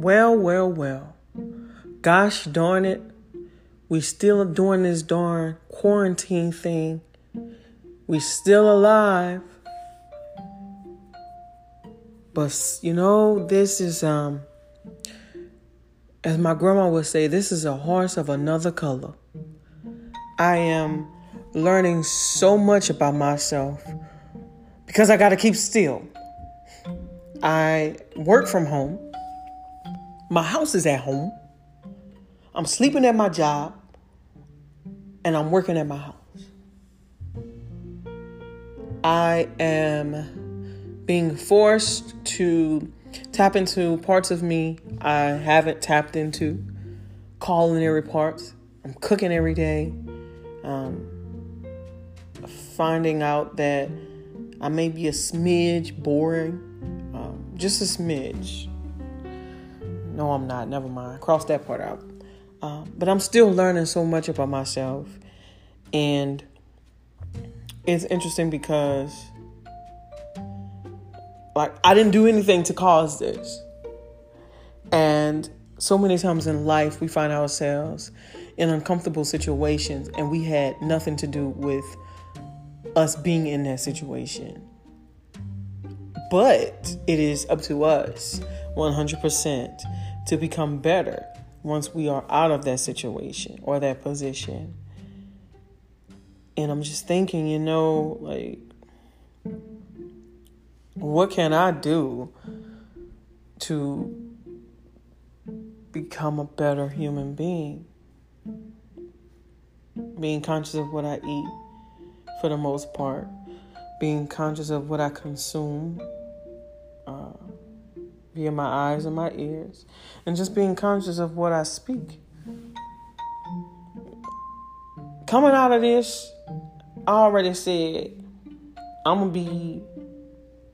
Well, well, well. Gosh darn it. We still doing this darn quarantine thing. We still alive. But you know, this is um as my grandma would say, this is a horse of another color. I am learning so much about myself because I got to keep still. I work from home. My house is at home. I'm sleeping at my job. And I'm working at my house. I am being forced to tap into parts of me I haven't tapped into, culinary parts. I'm cooking every day. Um, finding out that I may be a smidge boring, um, just a smidge. No, I'm not. Never mind. Cross that part out. Uh, but I'm still learning so much about myself, and it's interesting because, like, I didn't do anything to cause this, and so many times in life we find ourselves in uncomfortable situations, and we had nothing to do with us being in that situation. But it is up to us 100% to become better once we are out of that situation or that position. And I'm just thinking, you know, like, what can I do to become a better human being? Being conscious of what I eat for the most part, being conscious of what I consume via my eyes and my ears, and just being conscious of what I speak. Coming out of this, I already said I'm gonna be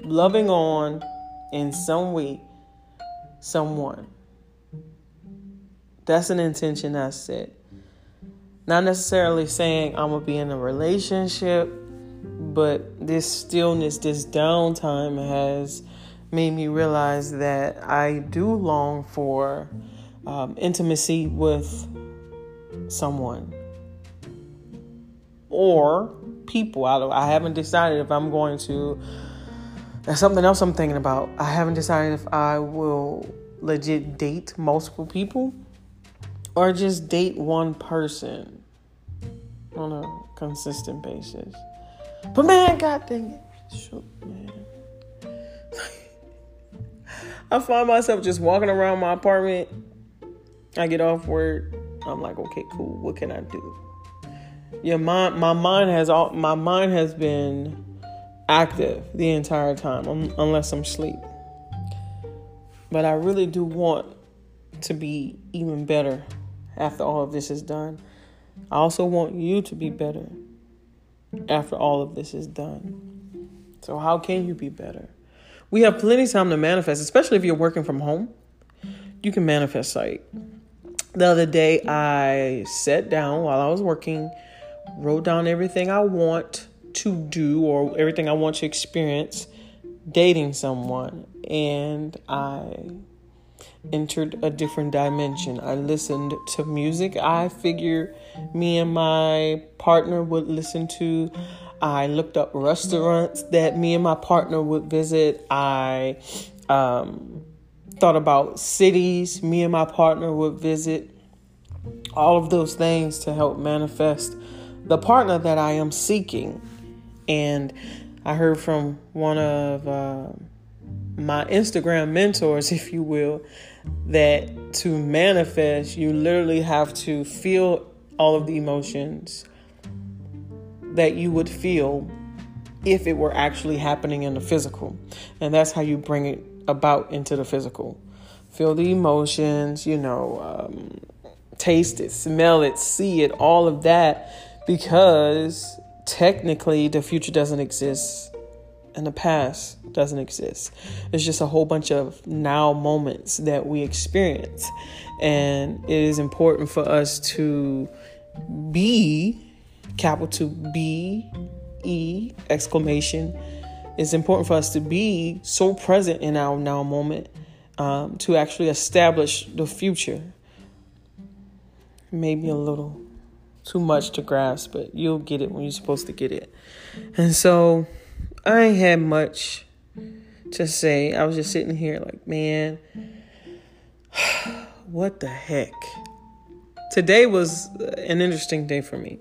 loving on in some way someone. That's an intention I set. Not necessarily saying I'm gonna be in a relationship, but this stillness, this downtime has made me realize that I do long for um, intimacy with someone or people. I, I haven't decided if I'm going to. That's something else I'm thinking about. I haven't decided if I will legit date multiple people or just date one person on a consistent basis. But man, god dang it. Shoot, man. I find myself just walking around my apartment. I get off work. I'm like, okay, cool. What can I do? Yeah, my my mind has all my mind has been active the entire time, unless I'm asleep. But I really do want to be even better after all of this is done. I also want you to be better after all of this is done. So, how can you be better? We have plenty of time to manifest, especially if you're working from home. You can manifest sight. The other day, I sat down while I was working, wrote down everything I want to do or everything I want to experience dating someone, and I entered a different dimension. I listened to music I figured me and my partner would listen to. I looked up restaurants that me and my partner would visit. I um, thought about cities me and my partner would visit. All of those things to help manifest the partner that I am seeking. And I heard from one of uh, my Instagram mentors, if you will, that to manifest, you literally have to feel all of the emotions that you would feel if it were actually happening in the physical. And that's how you bring it about into the physical. Feel the emotions, you know, um, taste it, smell it, see it, all of that, because technically the future doesn't exist and the past doesn't exist. It's just a whole bunch of now moments that we experience. And it is important for us to be capital to B E exclamation. It's important for us to be so present in our now moment um, to actually establish the future. Maybe a little too much to grasp, but you'll get it when you're supposed to get it. And so I ain't had much to say. I was just sitting here like, man, what the heck? Today was an interesting day for me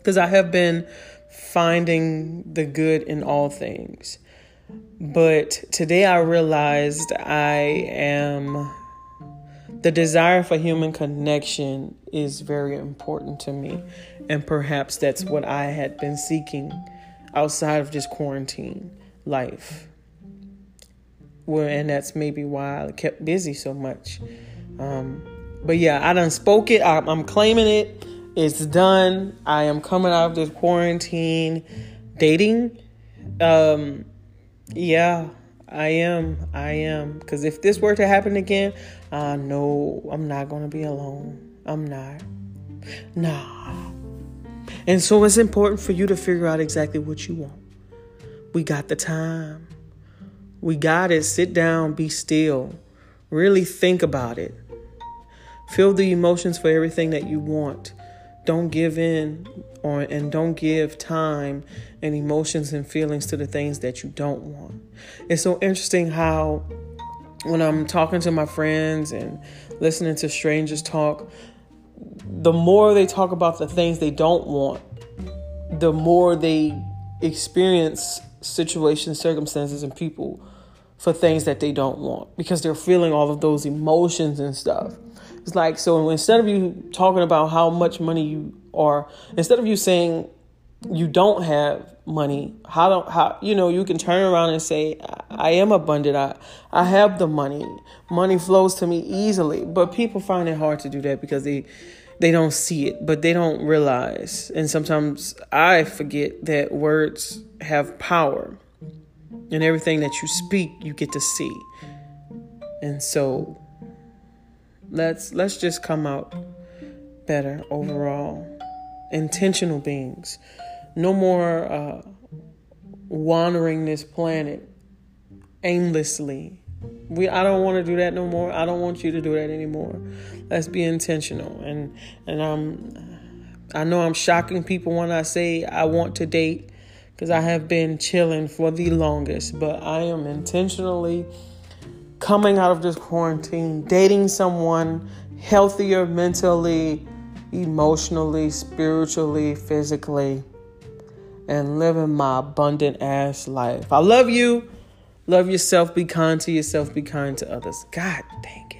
because I have been finding the good in all things. But today I realized I am the desire for human connection is very important to me. And perhaps that's what I had been seeking outside of just quarantine life. Well, and that's maybe why I kept busy so much. Um, but yeah, I done spoke it. I, I'm claiming it. It's done. I am coming out of this quarantine dating. Um, yeah, I am. I am. Because if this were to happen again, I know I'm not going to be alone. I'm not. Nah. And so it's important for you to figure out exactly what you want. We got the time. We got it. Sit down, be still. Really think about it. Feel the emotions for everything that you want. Don't give in or and don't give time and emotions and feelings to the things that you don't want. It's so interesting how when I'm talking to my friends and listening to strangers talk, the more they talk about the things they don't want, the more they experience situations, circumstances, and people for things that they don't want because they're feeling all of those emotions and stuff. It's like, so instead of you talking about how much money you are, instead of you saying you don't have money, how don't, how, you know, you can turn around and say, I am abundant. I, I have the money. Money flows to me easily. But people find it hard to do that because they, they don't see it, but they don't realize. And sometimes I forget that words have power. And everything that you speak, you get to see. And so let's let's just come out better overall. Intentional beings. No more uh, wandering this planet aimlessly. We I don't want to do that no more. I don't want you to do that anymore. Let's be intentional. And and I'm I know I'm shocking people when I say I want to date because I have been chilling for the longest, but I am intentionally coming out of this quarantine, dating someone healthier mentally, emotionally, spiritually, physically, and living my abundant ass life. I love you. Love yourself. Be kind to yourself. Be kind to others. God dang it.